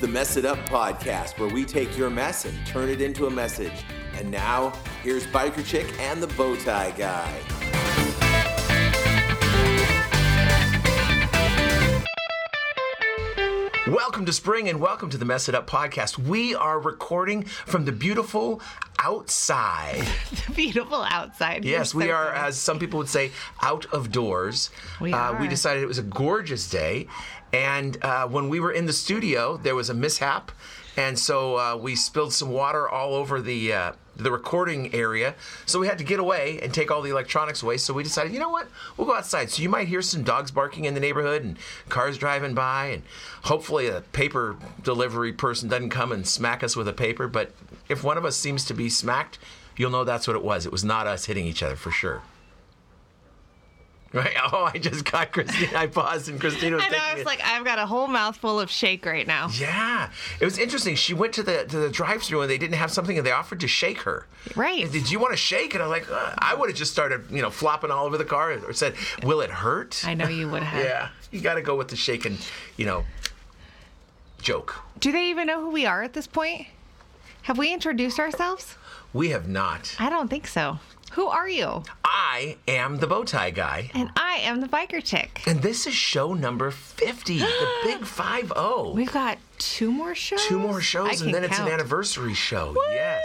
the Mess It Up podcast, where we take your mess and turn it into a message. And now, here's Biker Chick and the Bowtie Guy. Welcome to spring and welcome to the Mess It Up podcast. We are recording from the beautiful outside. The beautiful outside. Yes, You're we so are, funny. as some people would say, out of doors. We Uh, we decided it was a gorgeous day. And uh, when we were in the studio, there was a mishap. And so uh, we spilled some water all over the. Uh, the recording area, so we had to get away and take all the electronics away. So we decided, you know what, we'll go outside. So you might hear some dogs barking in the neighborhood and cars driving by, and hopefully a paper delivery person doesn't come and smack us with a paper. But if one of us seems to be smacked, you'll know that's what it was. It was not us hitting each other for sure. Right? Oh, I just got Christine. I paused and Christina was I know. I was it. like, I've got a whole mouthful of shake right now. Yeah, it was interesting. She went to the to the drive-through and they didn't have something, and they offered to shake her. Right. Did you want to shake? And I'm like, uh, I would have just started, you know, flopping all over the car, or said, "Will it hurt?" I know you would have. Yeah, you got to go with the shaking, you know, joke. Do they even know who we are at this point? Have we introduced ourselves? We have not. I don't think so. Who are you? I am the bow tie guy, And I am the biker chick. and this is show number fifty, the big five zero. We've got two more shows. two more I shows, and can then it's an anniversary show. Yes,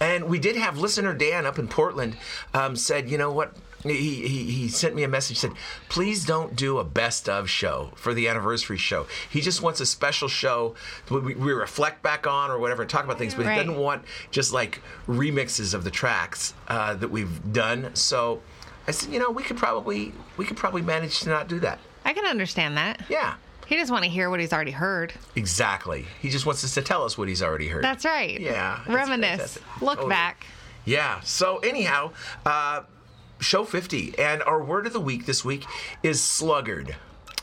and we did have listener Dan up in Portland um, said, you know what? He, he, he sent me a message said please don't do a best of show for the anniversary show he just wants a special show we, we reflect back on or whatever and talk about things but Right. he doesn't want just like remixes of the tracks uh, that we've done so i said you know we could probably we could probably manage to not do that I can understand that. yeah He just want to hear what he's already heard. exactly he just wants us to tell us what he's already heard That's right. Yeah, Reminisce. Look Totally. back. Yeah. So anyhow, uh, show 50, and our word of the week this week is sluggard.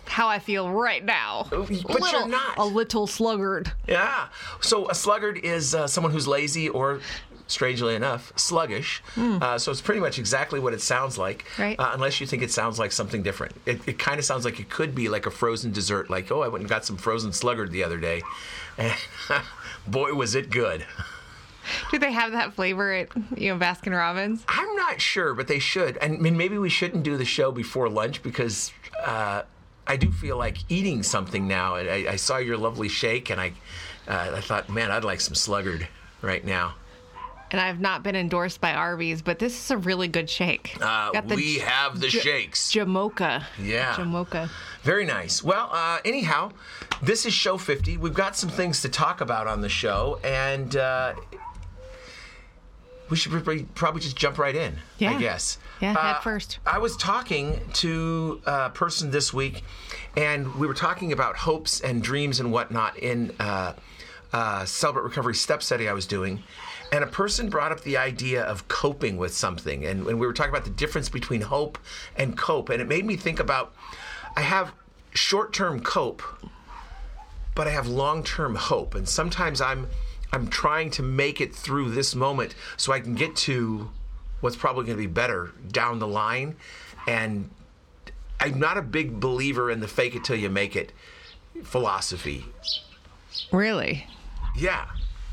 How I feel right now. But you're not. A little sluggard. Yeah. So a sluggard is uh, someone who's lazy or. Strangely enough, sluggish. Uh, so it's pretty much exactly what it sounds like, Right. uh, unless you think it sounds like something different. It, it kind of sounds like it could be like a frozen dessert, like, oh, I went and got some frozen sluggard the other day. And boy, was it good. Do they have that flavor at you know Baskin Robbins? I'm not sure, but they should. And I mean, maybe we shouldn't do the show before lunch because uh, I do feel like eating something now. And I, I saw your lovely shake, and I, uh, I thought, man, I'd like some sluggard right now. And I've not been endorsed by Arby's, but this is a really good shake. Uh, we J- have the J- shakes. Jamocha. Yeah. Jamocha. Very nice. Well, uh, anyhow, this is show 50. We've got some things to talk about on the show, and uh, we should probably, probably just jump right in, I Yeah. guess. Yeah, head Uh, first. I was talking to a person this week, and we were talking about hopes and dreams and whatnot in uh, uh, Celebrate Recovery step study I was doing. And a person brought up the idea of coping with something. And, and we were talking about the difference between hope and cope. And it made me think about I have short term cope, but I have long term hope. And sometimes I'm I'm trying to make it through this moment so I can get to what's probably going to be better down the line. And I'm not a big believer in the fake it till you make it philosophy. Really? Yeah.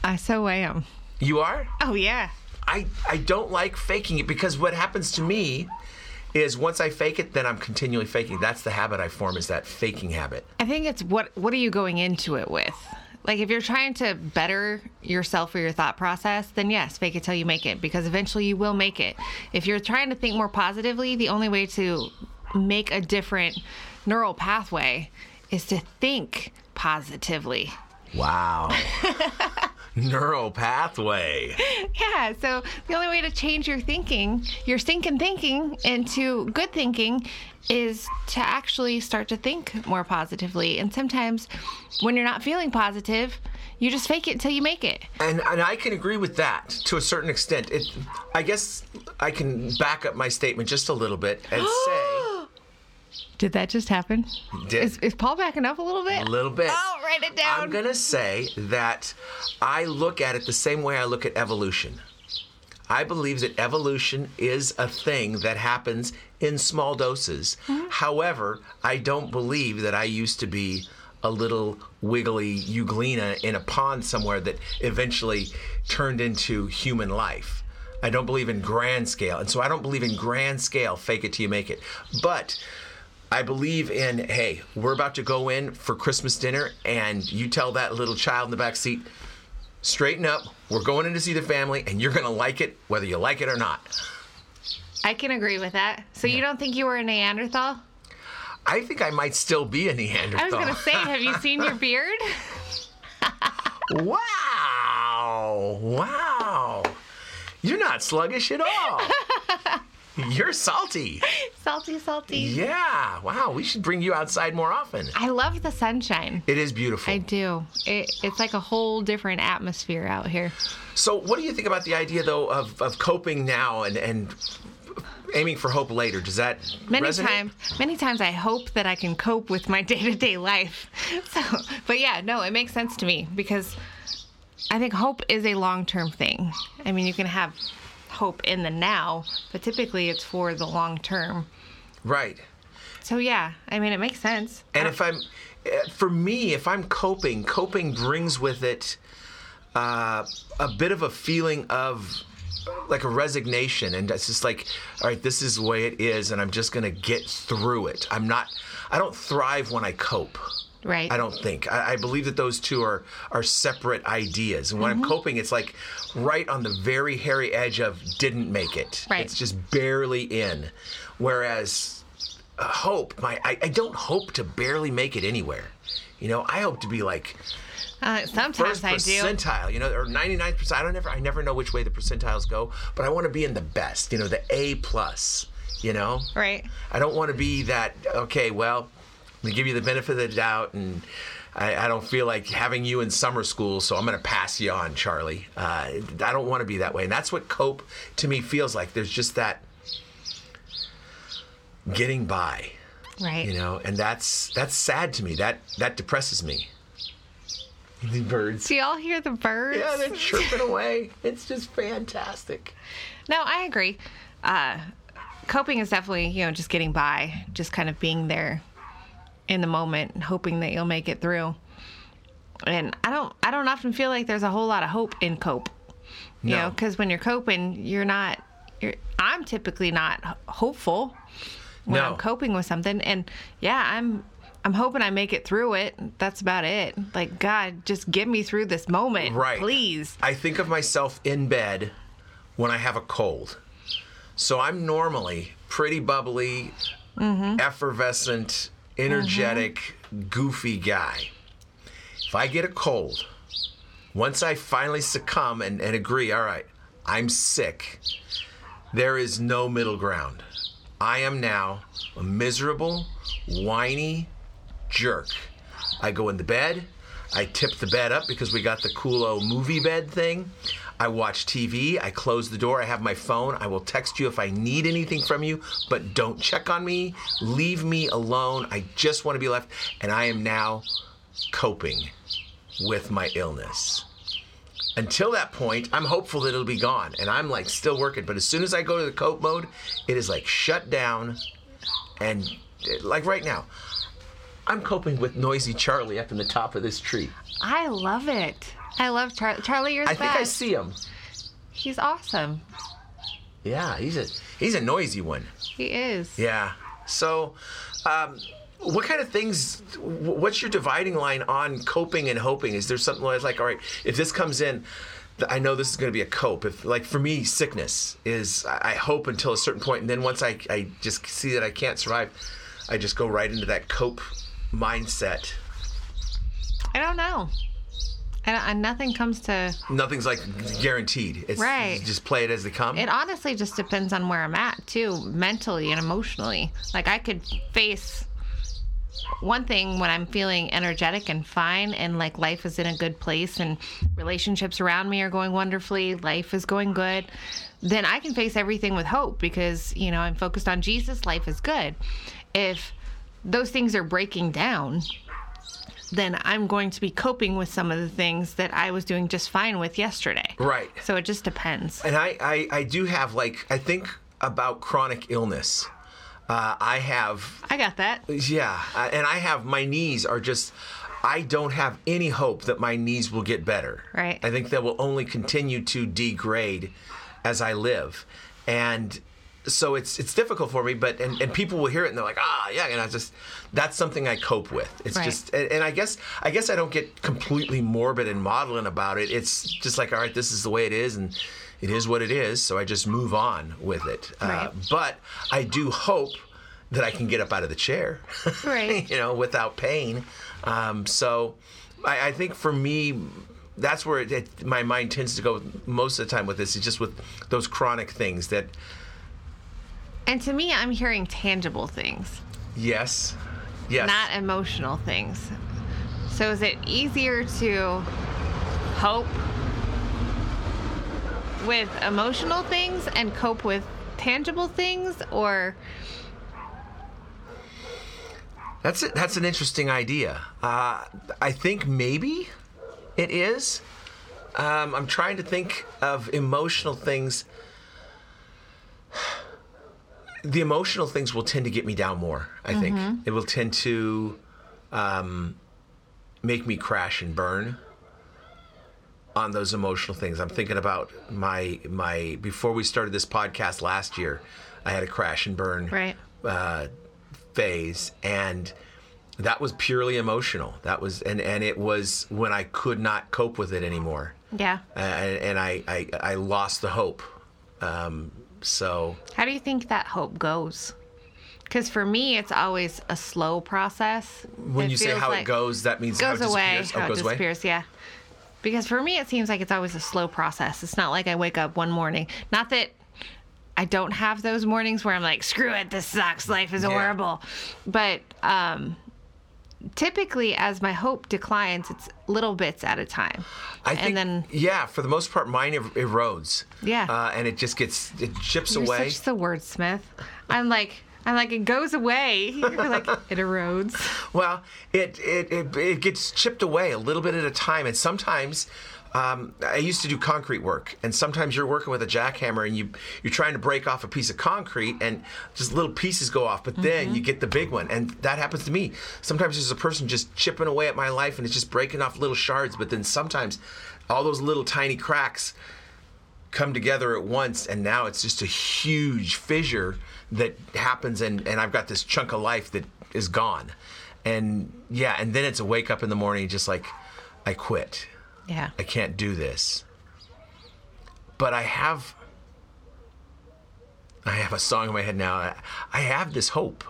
I so am. You are? Oh yeah. I, I don't like faking it because what happens to me is once I fake it, then I'm continually faking. That's the habit I form is that faking habit. I think it's what what are you going into it with? Like if you're trying to better yourself or your thought process, then yes, fake it till you make it because eventually you will make it. If you're trying to think more positively, the only way to make a different neural pathway is to think positively. Wow. Neural pathway. Yeah, so the only way to change your thinking, your stinking thinking, into good thinking is to actually start to think more positively. And sometimes when you're not feeling positive, you just fake it till you make it. And, and I can agree with that to a certain extent. It, I guess I can back up my statement just a little bit and say oh, Did that just happen? Did. Is, is Paul backing up a little bit? a little bit. Oh, write it down. I'm gonna say that I look at it the same way I look at evolution. I believe that evolution is a thing that happens in small doses. Mm-hmm. However, I don't believe that I used to be a little wiggly euglena in a pond somewhere that eventually turned into human life. I don't believe in grand scale. And so I don't believe in grand scale, fake it till you make it. But I believe in, hey, we're about to go in for Christmas dinner, and you tell that little child in the back seat, straighten up. We're going in to see the family, and you're going to like it, whether you like it or not. I can agree with that. So you don't think you were a Neanderthal? I think I might still be a Neanderthal. I was gonna say, have you seen your beard? wow. Wow. You're not sluggish at all. You're salty. salty, salty. Yeah. Wow. We should bring you outside more often. I love the sunshine. It is beautiful. I do. It, it's like a whole different atmosphere out here. So, what do you think about the idea, though, of, of coping now and, and aiming for hope later? Does that Many resonate? times, many times, I hope that I can cope with my day-to-day life. So, but yeah, no, it makes sense to me because I think hope is a long-term thing. I mean, you can have hope in the now, but typically it's for the long term. Right. So yeah, I mean, it makes sense. And if I'm, eh, for me, if I'm coping, coping brings with it uh, a bit of a feeling of like a resignation. And it's just like, all right, this is the way it is, and I'm just going to get through it. I'm not, I don't thrive when I cope. Right. I don't think. I, I believe that those two are are separate ideas. And when I'm coping, it's like right on the very hairy edge of didn't make it. Right. It's just barely in. Whereas uh, hope, my I, I don't hope to barely make it anywhere. You know, I hope to be like Uh, sometimes first I do. percentile, you know, or 99th percent. I don't ever, I never know which way the percentiles go, but I want to be in the best, you know, the A plus, you know. Right. I don't want to be that. Okay, well, I'm gonna give you the benefit of the doubt, and I, I don't feel like having you in summer school, so I'm gonna pass you on, Charlie. Uh, I don't want to be that way, and that's what cope to me feels like. There's just that getting by, Right. you know, and that's that's sad to me. That that depresses me. The birds. Do y'all hear the birds? Yeah, they're chirping away. It's just fantastic. No, I agree. Uh, coping is definitely, you know, just getting by, just kind of being there in the moment, hoping that you'll make it through. And I don't, I don't often feel like there's a whole lot of hope in cope. You No. know, because when you're coping, you're not. You're, I'm typically not hopeful when No. I'm coping with something, and yeah, I'm. I'm hoping I make it through it. That's about it. Like God, just get me through this moment, Right. Please. I think of myself in bed when I have a cold. So I'm normally pretty bubbly, mm-hmm. effervescent, energetic, mm-hmm. goofy guy. If I get a cold, once I finally succumb and, and agree, all right, I'm sick, there is no middle ground. I am now a miserable, whiny jerk. I go in the bed. I tip the bed up because we got the coolo movie bed thing. I watch TV. I close the door. I have my phone. I will text you if I need anything from you, but don't check on me. Leave me alone. I just want to be left. And I am now coping with my illness. Until that point, I'm hopeful that it'll be gone. And I'm like still working. But as soon as I go to the cope mode, it is like shut down. And like right now, I'm coping with noisy Charlie up in the top of this tree. I love it. I love Charlie. Charlie, you're the I think. I see him. He's awesome. Yeah, he's a he's a noisy one. He is. Yeah. So, um, what kind of things? What's your dividing line on coping and hoping? Is there something where it's like, all right, if this comes in, I know this is going to be a cope. If like for me, sickness is I I hope until a certain point, and then once I I just see that I can't survive, I just go right into that cope mindset. I don't know. And, uh, and nothing comes to. Nothing's like guaranteed. It's Right. just play it as they come. It honestly just depends on where I'm at, too, mentally and emotionally. Like, I could face one thing when I'm feeling energetic and fine, and like life is in a good place, and relationships around me are going wonderfully, life is going good. Then I can face everything with hope because, you know, I'm focused on Jesus, life is good. If those things are breaking down, then I'm going to be coping with some of the things that I was doing just fine with yesterday. right. So it just depends. And I, I, I do have like I think about chronic illness. Uh, I have I got that. yeah, and I have my knees are just I don't have any hope that my knees will get better. Right. I think they will only continue to degrade as I live. And so it's it's difficult for me, but and, and people will hear it and they're like, ah, yeah, and I just that's something I cope with. It's Right. just and, and I guess I guess I don't get completely morbid and maudlin about it. It's just like, all right, this is the way it is, and it is what it is. So I just move on with it. Uh, but I do hope that I can get up out of the chair, Right. you know, without pain. Um, so I, I think for me, that's where it, it, my mind tends to go most of the time with this. Is just with those chronic things that, And to me, I'm hearing tangible things, yes, yes, not emotional things. So is it easier to hope with emotional things and cope with tangible things or That's it. That's an interesting idea. Uh, I think maybe it is. Um, I'm trying to think of emotional things. The emotional things will tend to get me down more. I think it will tend to um, make me crash and burn on those emotional things. I'm thinking about my my before we started this podcast last year. I had a crash and burn right? uh, phase and that was purely emotional that was and and it was when i could not cope with it anymore Yeah. uh, and, and I, I i lost the hope um so How do you think that hope goes? Because for me, it's always a slow process. when It you say how like it goes that means how goes it away. disappears? Oh, How it it goes away disappears, yeah. Because for me, it seems like it's always a slow process. It's not like I wake up one morning. Not that I don't have those mornings where I'm like, screw it, this sucks, life is Yeah. horrible. But um, typically, as my hope declines, it's little bits at a time. I think, and then yeah, for the most part, mine er- erodes. Yeah. uh, and it just gets it chips you're away. such the wordsmith. I'm like, I'm like, it goes away. You're like, it erodes. Well, it, it it it gets chipped away a little bit at a time, and sometimes. Um, I used to do concrete work, and sometimes you're working with a jackhammer, and you you're trying to break off a piece of concrete, and just little pieces go off. But then you get the big one, and that happens to me. Sometimes there's a person just chipping away at my life, and it's just breaking off little shards. But then sometimes all those little tiny cracks come together at once and now it's just a huge fissure that happens and, and I've got this chunk of life that is gone. And yeah, and then it's a wake up in the morning just like I quit. Yeah. I can't do this. But I have I have a song in my head now. I- I have this hope.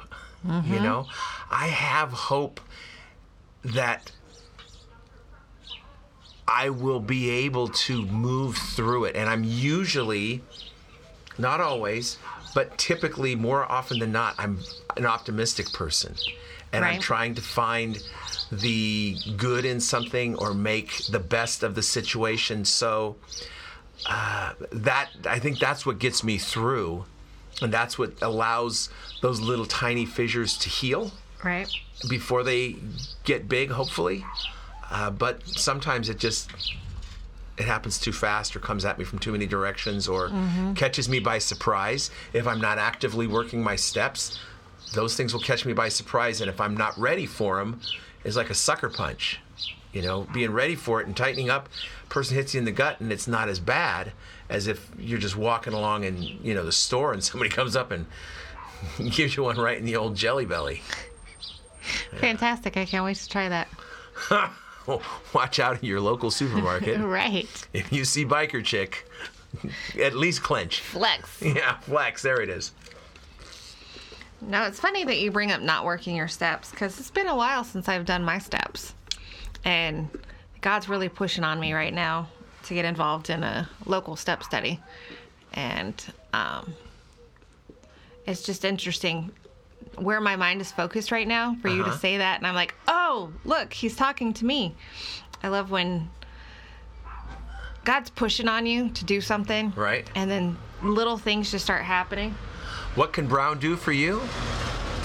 You mm-hmm. know? I have hope that I will be able to move through it. And I'm usually, not always, but typically more often than not, I'm an optimistic person. And I'm trying to find the good in something or make the best of the situation. So uh, that I think that's what gets me through. And that's what allows those little tiny fissures to heal Right. before they get big, hopefully. Uh, but sometimes it just it happens too fast or comes at me from too many directions or catches me by surprise. If I'm not actively working my steps, those things will catch me by surprise. And if I'm not ready for them, it's like a sucker punch. You know, being ready for it and tightening up, person hits you in the gut and it's not as bad as if you're just walking along in, you know, the store and somebody comes up and gives you one right in the old jelly belly. Fantastic. I can't wait to try that. Watch out in your local supermarket. Right. if you see biker chick, at least clench. Flex. Yeah, flex. There it is. No, it's funny that you bring up not working your steps because it's been a while since I've done my steps. And God's really pushing on me right now to get involved in a local step study. And um, it's just interesting where my mind is focused right now for you to Uh-huh. say that. And I'm like, oh, look, he's talking to me. I love when God's pushing on you to do something. Right. And then little things just start happening. What can Brown do for you?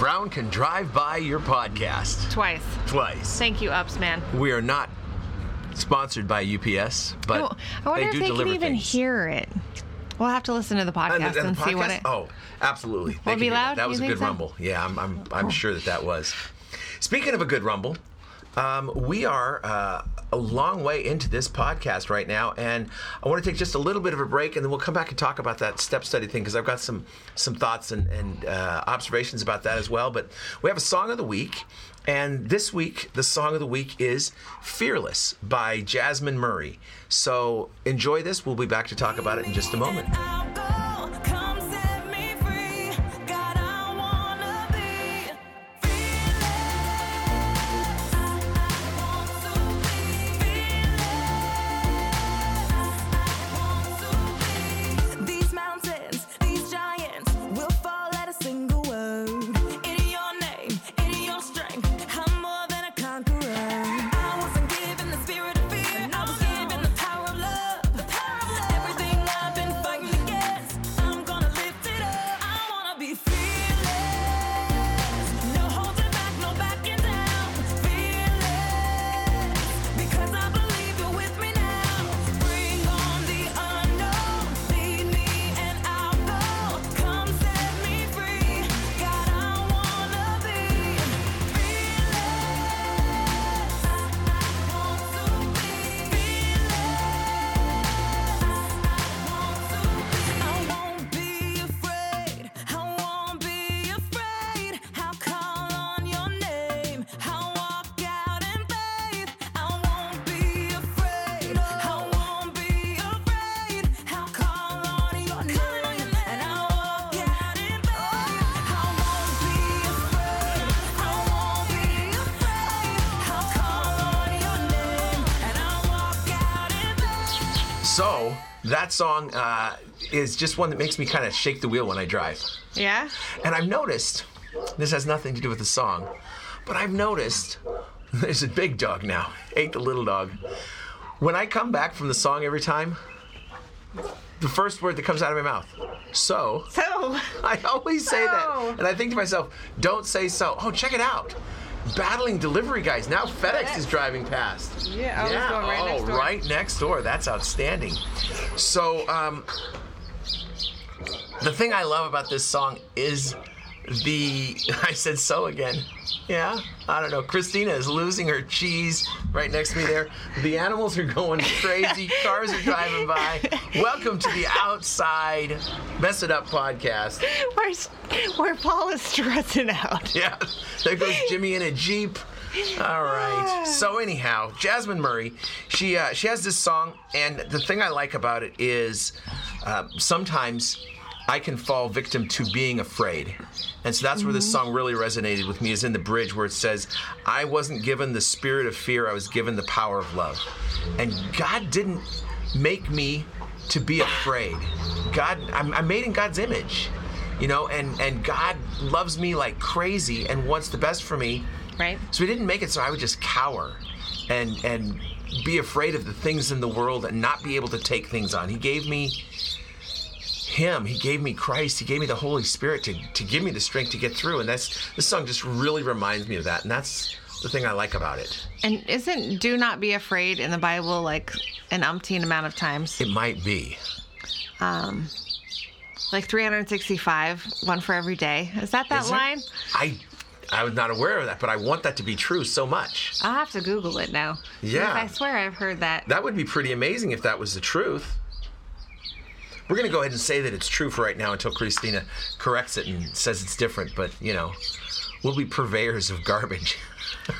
Brown can drive by your podcast Twice. twice. Thank you, Ups, man. We are not sponsored by UPS, but Oh, I wonder they if do they can even things. hear it. We'll have to listen to the And podcast the- and, and the see what it. Oh, absolutely. Will be that. loud? That was a good so? rumble. Yeah, I'm, I'm, I'm sure that that was. Speaking of a good rumble, Um, we are uh, a long way into this podcast right now, and I want to take just a little bit of a break, and then we'll come back and talk about that step study thing because I've got some some thoughts and, and uh, observations about that as well. But we have a song of the week, and this week the song of the week is "Fearless" by Jasmine Murray. So enjoy this. We'll be back to talk about it in just a moment. So that song uh, is just one that makes me kind of shake the wheel when I drive. Yeah. And I've noticed, this has nothing to do with the song, but I've noticed there's a big dog now, ate the little dog. When I come back from the song every time, the first word that comes out of my mouth, so. So. I always say So. that. And I think to myself, don't say so. Oh, check it out. Battling delivery guys. Now FedEx is driving past. Yeah, I was going right oh, next door. right next door. That's outstanding. So, um, the thing I love about this song is the. I said so again. Yeah, I don't know. Christina is losing her cheese right next to me there. The animals are going crazy. Cars are driving by. Welcome to the outside Mess It Up podcast. Where's where Paul is stressing out? Yeah, there goes Jimmy in a Jeep. All right. So anyhow, Jasmine Murray, she uh, she has this song, and the thing I like about it is uh, sometimes I can fall victim to being afraid, and so that's where this mm-hmm. song really resonated with me. Is in the bridge where it says, "I wasn't given the spirit of fear; I was given the power of love," and God didn't make me to be afraid. God, I'm, I'm made in God's image you know and and god loves me like crazy and wants the best for me Right. so he didn't make it so i would just cower and and be afraid of the things in the world and not be able to take things on he gave me him he gave me christ he gave me the holy spirit to, to give me the strength to get through and that's this song just really reminds me of that and that's the thing i like about it And isn't "Do not be afraid" in the Bible like an umpteen amount of times? it might be Um, like 365, one for every day. Is that that Is it? line? i i was not aware of that but i want that to be true so much I'll have to Google it now. Yeah. I swear I've heard that. That would be pretty amazing if that was the truth. We're going to go ahead and say that it's true for right now until Christina corrects it and says it's different, but, you know, we'll be purveyors of garbage.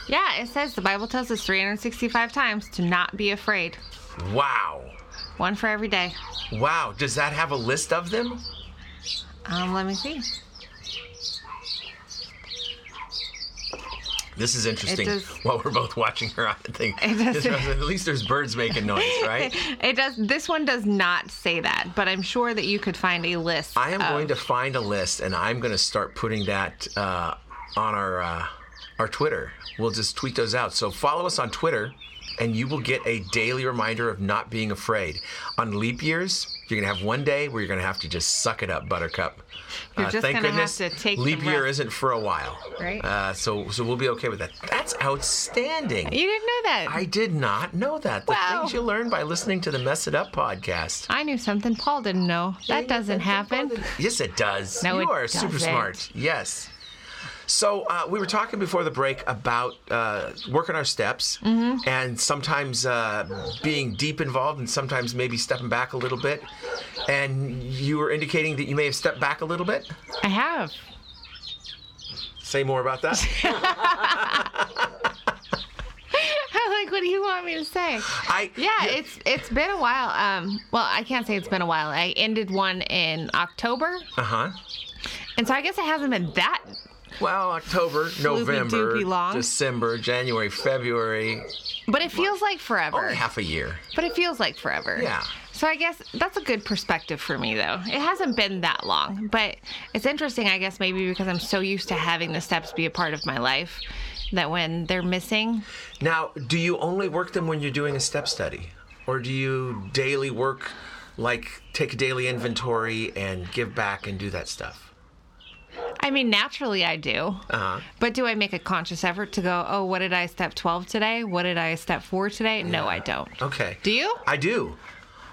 Yeah, it says the Bible tells us 365 times to not be afraid. wow. One for every day. Wow. Does that have a list of them? Um, let me see. This is interesting does- while we're both watching her on the thing. It does- At least there's birds making noise, right? It does. This one does not say that, but I'm sure that you could find a list. I am of- going to find a list and I'm going to start putting that uh, on our uh, our Twitter. We'll just tweet those out. So follow us on Twitter and you will get a daily reminder of not being afraid. On leap years, you're going to have one day where you're going to have to just suck it up, Buttercup. Uh, You're just thank gonna have goodness, to take leap year isn't for a while. Right. Uh, so so we'll be okay with that. That's outstanding. You didn't know that. I did not know that. The Wow. things you learn by listening to the Mess It Up podcast. I knew something Paul didn't know. That doesn't happen. Yes, it does. No, you it are super doesn't. smart. Yes. So uh, we were talking before the break about uh, working our steps, Mm-hmm. and sometimes uh, being deep involved, and sometimes maybe stepping back a little bit. And you were indicating that you may have stepped back a little bit. I have. Say more about that. I'm like, what do you want me to say? I Yeah, it's it's been a while. Um, well, I can't say it's been a while. I ended one in October, uh huh. and so I guess it hasn't been that. Well, October, November, December, January, February, But it feels like forever. only half a year. But it feels like forever. Yeah. So I guess that's a good perspective for me, though. It hasn't been that long, but it's interesting, I guess, maybe because I'm so used to having the steps be a part of my life that when they're missing, Now, do you only work them when you're doing a step study? Or do you daily work, like take a daily inventory and give back and do that stuff? I mean, naturally I do. Uh-huh. But do I make a conscious effort to go, oh, what did I step 12 today? What did I step 4 today? No, I don't. Okay. Do you? I do.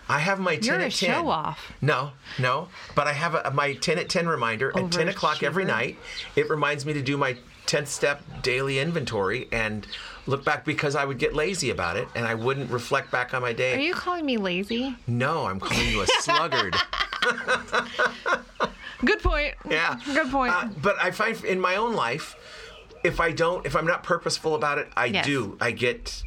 I have my 10 You're at a 10. show off. No, no. But I have a, my 10 at 10 reminder at 10 o'clock every night. It reminds me to do my 10th step daily inventory and look back because I would get lazy about it and I wouldn't reflect back on my day. Are you calling me lazy? no, I'm calling you a sluggard. Good point. Yeah. Good point. Uh, but I find in my own life, if I don't, if I'm not purposeful about it, I Yes. do. I get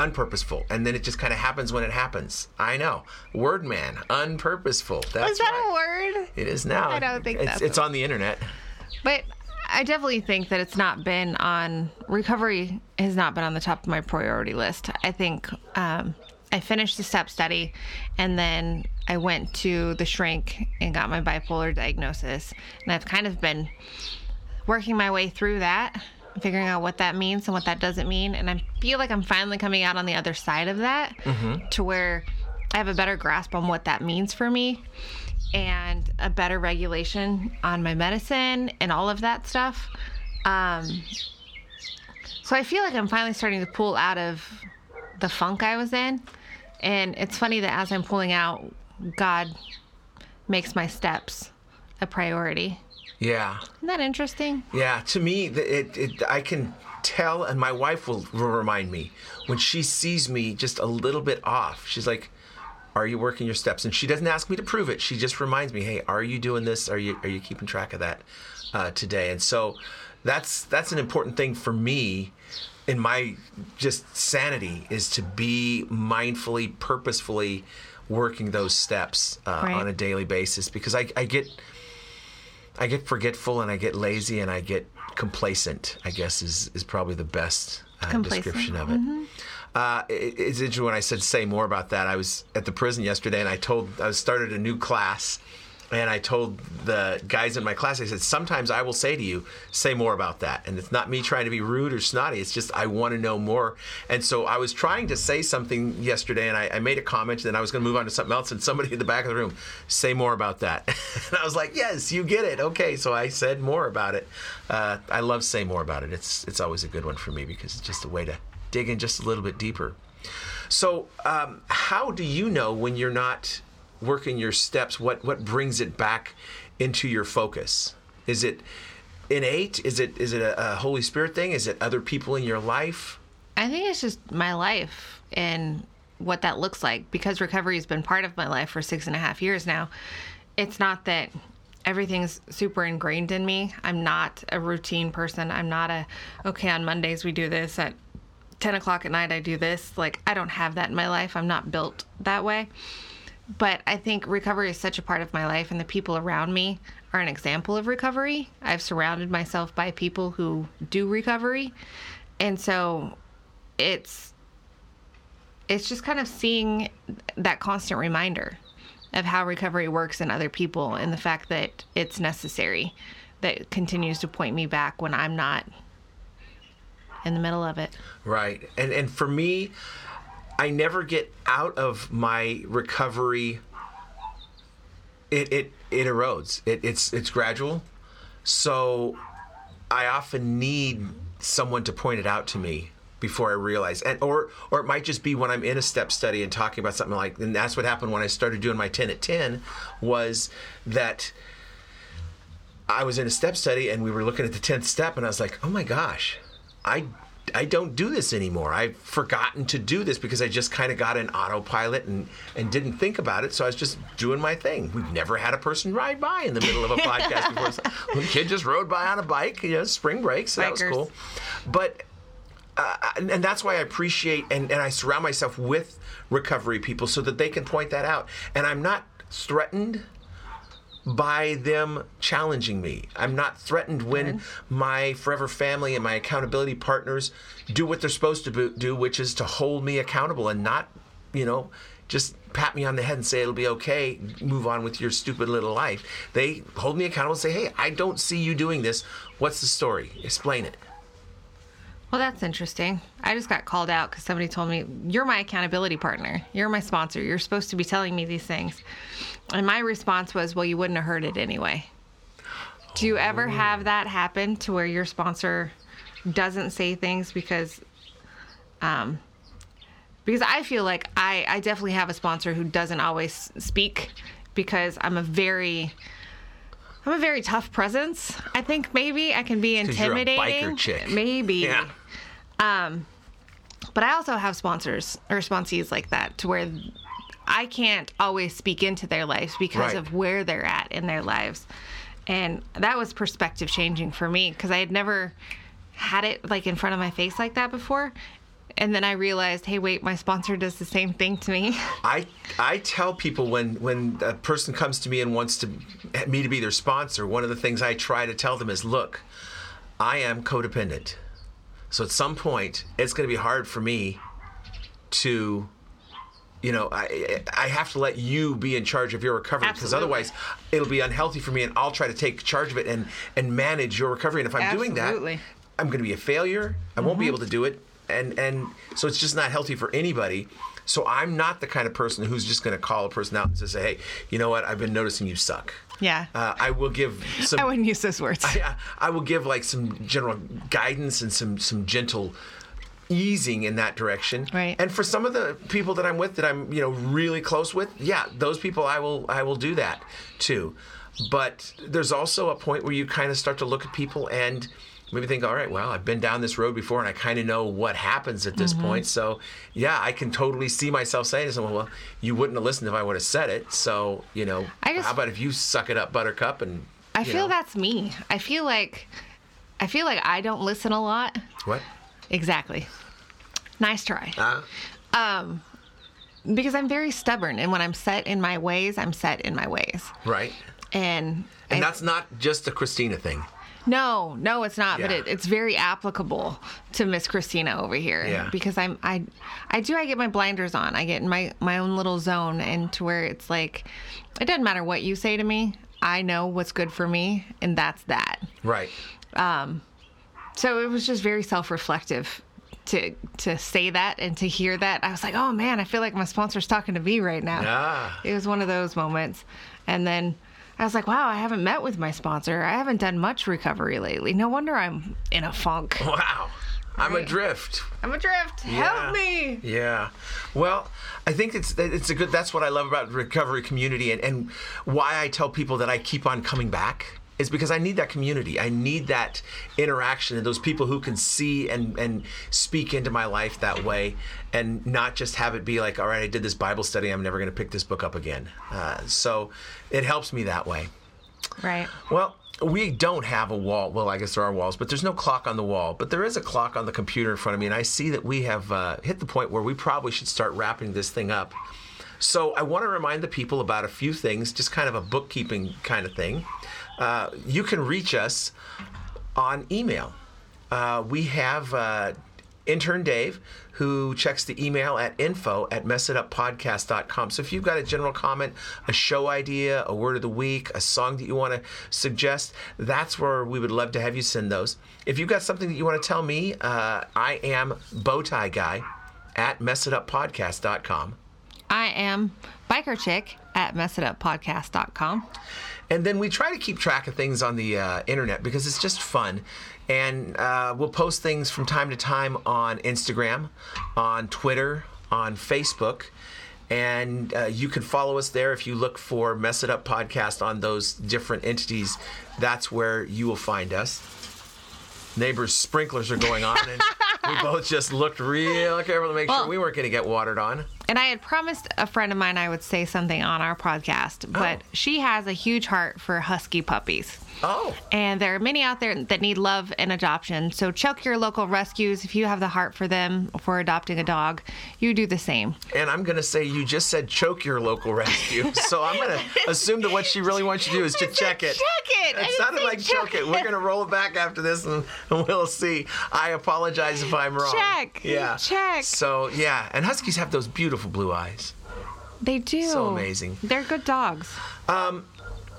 unpurposeful, and then it just kind of happens when it happens. I know. Word man, unpurposeful. That's Was that right. a word? It is now. I don't think it's, that's it's on the internet. But I definitely think that it's not been on recovery has not been on the top of my priority list. I think um, I finished the step study and then I went to the shrink and got my bipolar diagnosis. And I've kind of been working my way through that, figuring out what that means and what that doesn't mean. And I feel like I'm finally coming out on the other side of that to where I have a better grasp on what that means for me and a better regulation on my medicine and all of that stuff. Um, so I feel like I'm finally starting to pull out of the funk I was in. And it's funny that as I'm pulling out, God makes my steps a priority. Yeah. Isn't that interesting? Yeah, to me, it, it I can tell, and my wife will, will remind me when she sees me just a little bit off. She's like, "Are you working your steps?" And she doesn't ask me to prove it. She just reminds me, "Hey, are you doing this? Are you are you keeping track of that uh, today?" And so that's that's an important thing for me in my just sanity is to be mindfully, purposefully working those steps uh, Right. on a daily basis because I, I get I get forgetful and I get lazy and I get complacent. I guess is is probably the best uh, description of it. Uh, it. It's interesting when I said say more about that. I was at the prison yesterday and I told I started a new class. And I told the guys in my class, I said, sometimes I will say to you, say more about that. And it's not me trying to be rude or snotty. It's just I want to know more. And so I was trying to say something yesterday and I, I made a comment, and then I was going to move on to something else. And somebody in the back of the room, say more about that. and I was like, yes, you get it. Okay. So I said more about it. Uh, I love say more about it. It's, it's always a good one for me because it's just a way to dig in just a little bit deeper. So, um, how do you know when you're not working your steps? What what brings it back into your focus? Is it innate? Is it is it a, a Holy Spirit thing? Is it other people in your life? I think it's just my life and what that looks like because recovery has been part of my life for six and a half years now. It's not that everything's super ingrained in me. I'm not a routine person. I'm not a, okay, on Mondays we do this. At 10 o'clock at night I do this. Like, I don't have that in my life. I'm not built that way. But I think recovery is such a part of my life, and the people around me are an example of recovery. I've surrounded myself by people who do recovery. And so it's it's just kind of seeing that constant reminder of how recovery works in other people and the fact that it's necessary that continues to point me back when I'm not in the middle of it. Right. And and for me, I never get out of my recovery. It it it erodes. It, it's it's gradual. So I often need someone to point it out to me before I realize. And or or it might just be when I'm in a step study and talking about something like and that's what happened when I started doing my 10 at 10 was that I was in a step study and we were looking at the 10th step and I was like, oh my gosh, I I don't do this anymore. I've forgotten to do this because I just kind of got an autopilot and, and didn't think about it. So I was just doing my thing. We've never had a person ride by in the middle of a podcast before. So, well, the kid just rode by on a bike, you know, spring break. So that was cool. But uh, and, and that's why I appreciate and, and I surround myself with recovery people so that they can point that out. And I'm not threatened by them challenging me. I'm not threatened when my forever family and my accountability partners do what they're supposed to do, which is to hold me accountable and not, you know, just pat me on the head and say it'll be okay, move on with your stupid little life. They hold me accountable and say, hey, I don't see you doing this. What's the story? Explain it. Well, that's interesting. I just got called out because somebody told me, You're my accountability partner. You're my sponsor. You're supposed to be telling me these things. And my response was, Well, you wouldn't have heard it anyway. Do you ever have that happen to where your sponsor doesn't say things because, um, because I feel like I, I definitely have a sponsor who doesn't always speak because I'm a very, I'm a very tough presence. I think maybe I can be 'Cause you're a intimidating. Maybe. Yeah. Um, but I also have sponsors or sponsees like that to where I can't always speak into their lives because Right. of where they're at in their lives. And that was perspective changing for me because I had never had it like in front of my face like that before. And then I realized, hey, wait, my sponsor does the same thing to me. I I tell people when when a person comes to me and wants to me to be their sponsor, one of the things I try to tell them is, look, I am codependent. So at some point, it's going to be hard for me to you know, I I have to let you be in charge of your recovery because otherwise it'll be unhealthy for me and I'll try to take charge of it and and manage your recovery. And if I'm doing that, I'm going to be a failure. I won't be mm-hmm. able to do it, and and so it's just not healthy for anybody. So I'm not the kind of person who's just going to call a person out and just say, "Hey, you know what? I've been noticing you suck." Yeah. Uh, I will give some. I wouldn't use those words. I, I will give like some general guidance and some some gentle easing in that direction. Right. And for some of the people that I'm with that I'm, you know, really close with, yeah, those people I will I will do that too. But there's also a point where you kind of start to look at people and maybe think, all right, well, I've been down this road before and I kind of know what happens at Mm-hmm. this point. So, yeah, I can totally see myself saying to someone, well, you wouldn't have listened if I would have said it. So, you know, I just- how about if you suck it up, Buttercup, and I feel know, that's me. I feel like I feel like I don't listen a lot. what? Exactly. Nice try. Uh, because I'm very stubborn and when I'm set in my ways, I'm set in my ways. right. And And I- that's not just a Christina thing. No, no, it's not. But it, it's very applicable to Miss Christina over here Yeah. because I'm I I do I get my blinders on. I get in my my own little zone and to where it's like it doesn't matter what you say to me. I know what's good for me, and that's that. Right. Um. So it was just very self-reflective to to say that and to hear that. I was like, oh man, I feel like my sponsor's talking to me right now. Ah. It was one of those moments, and then. I was like, wow, I haven't met with my sponsor. I haven't done much recovery lately. No wonder I'm in a funk. Wow. I'm Right. adrift. I'm adrift. Yeah. Help me. Yeah. Well, I think it's it's a good. That's what I love about the recovery community, and and why I tell people that I keep on coming back is because I need that community. I need that interaction and those people who can see and and speak into my life that way, and not just have it be like, all right, I did this Bible study. I'm never going to pick this book up again. Uh, so it helps me that way. Right. Well, we don't have a wall. Well, I guess there are walls, but there's no clock on the wall. But there is a clock on the computer in front of me, and I see that we have uh, hit the point where we probably should start wrapping this thing up. So I want to remind the people about a few things, just kind of a bookkeeping kind of thing. Uh, you can reach us on email. Uh, we have uh, intern Dave who checks the email at info at messituppodcast.com. So if you've got a general comment, a show idea, a word of the week, a song that you want to suggest, that's where we would love to have you send those. If you've got something that you want to tell me, uh, I am Bowtie Guy at messituppodcast.com. I am Biker Chick at messituppodcast.com. And then we try to keep track of things on the uh, internet because it's just fun. And uh, we'll post things from time to time on Instagram, on Twitter, on Facebook. And uh, you can follow us there if you look for Mess It Up Podcast on those different entities. That's where you will find us. Neighbors' sprinklers are going on, and we both just looked real careful to make sure we weren't going to get watered on. And I had promised a friend of mine I would say something on our podcast, but Oh. she has a huge heart for husky puppies. Oh, And there are many out there that need love and adoption. So check your local rescues. If you have the heart for them for adopting a dog, you do the same. and I'm going to say you just said choke your local rescue. so I'm going to assume that what she really wants you to do is to check it. check it. It sounded like choke it. We're going to roll it back after this and, and we'll see. I apologize if I'm wrong. Check. Yeah. Check. So, yeah. And Huskies have those beautiful blue eyes. They do. So amazing. They're good dogs. Um,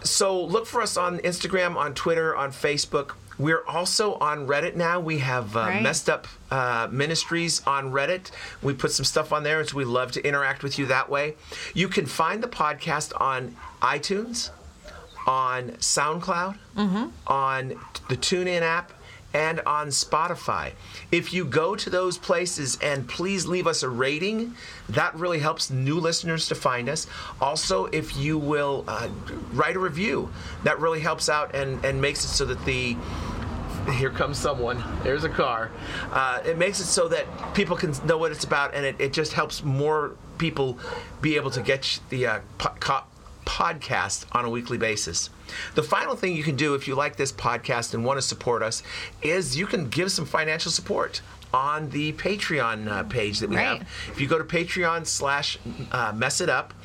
So look for us on Instagram, on Twitter, on Facebook. We're also on Reddit now. We have uh, Right. messed up uh, ministries on Reddit. We put some stuff on there, and so we love to interact with you that way. You can find the podcast on iTunes, on SoundCloud, on the TuneIn app, and on Spotify. If you go to those places and please leave us a rating, that really helps new listeners to find us. Also, if you will uh, write a review, that really helps out and, and makes it so that the here comes someone. There's a car. Uh, it makes it so that people can know what it's about, and it, it just helps more people be able to get the uh, po- podcast on a weekly basis. The final thing you can do if you like this podcast and want to support us is you can give some financial support on the Patreon uh, page that we Right. have. If you go to Patreon slash uh, mess it up,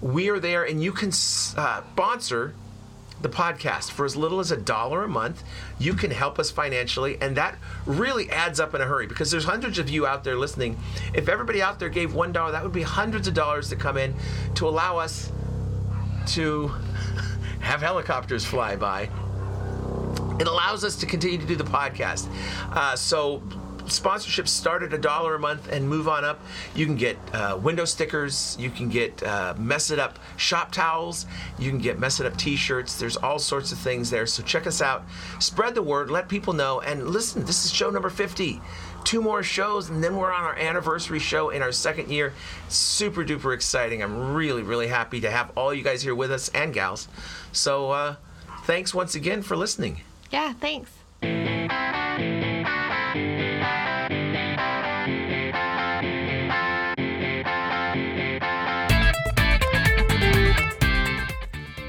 we are there, and you can uh, sponsor the podcast for as little as a dollar a month. You can help us financially, and that really adds up in a hurry because there's hundreds of you out there listening. If everybody out there gave one dollar, that would be hundreds of dollars to come in to allow us to have helicopters fly by. It allows us to continue to do the podcast. Uh, so sponsorships start at a dollar a month and move on up. You can get uh, window stickers. You can get uh, mess it up shop towels. You can get mess it up T-shirts. There's all sorts of things there. So check us out. Spread the word. Let people know. And listen, this is show number 50. Two more shows, and then we're on our anniversary show in our second year. Super duper exciting. I'm really, really happy to have all you guys here with us and gals. So uh, thanks once again for listening. Yeah, thanks.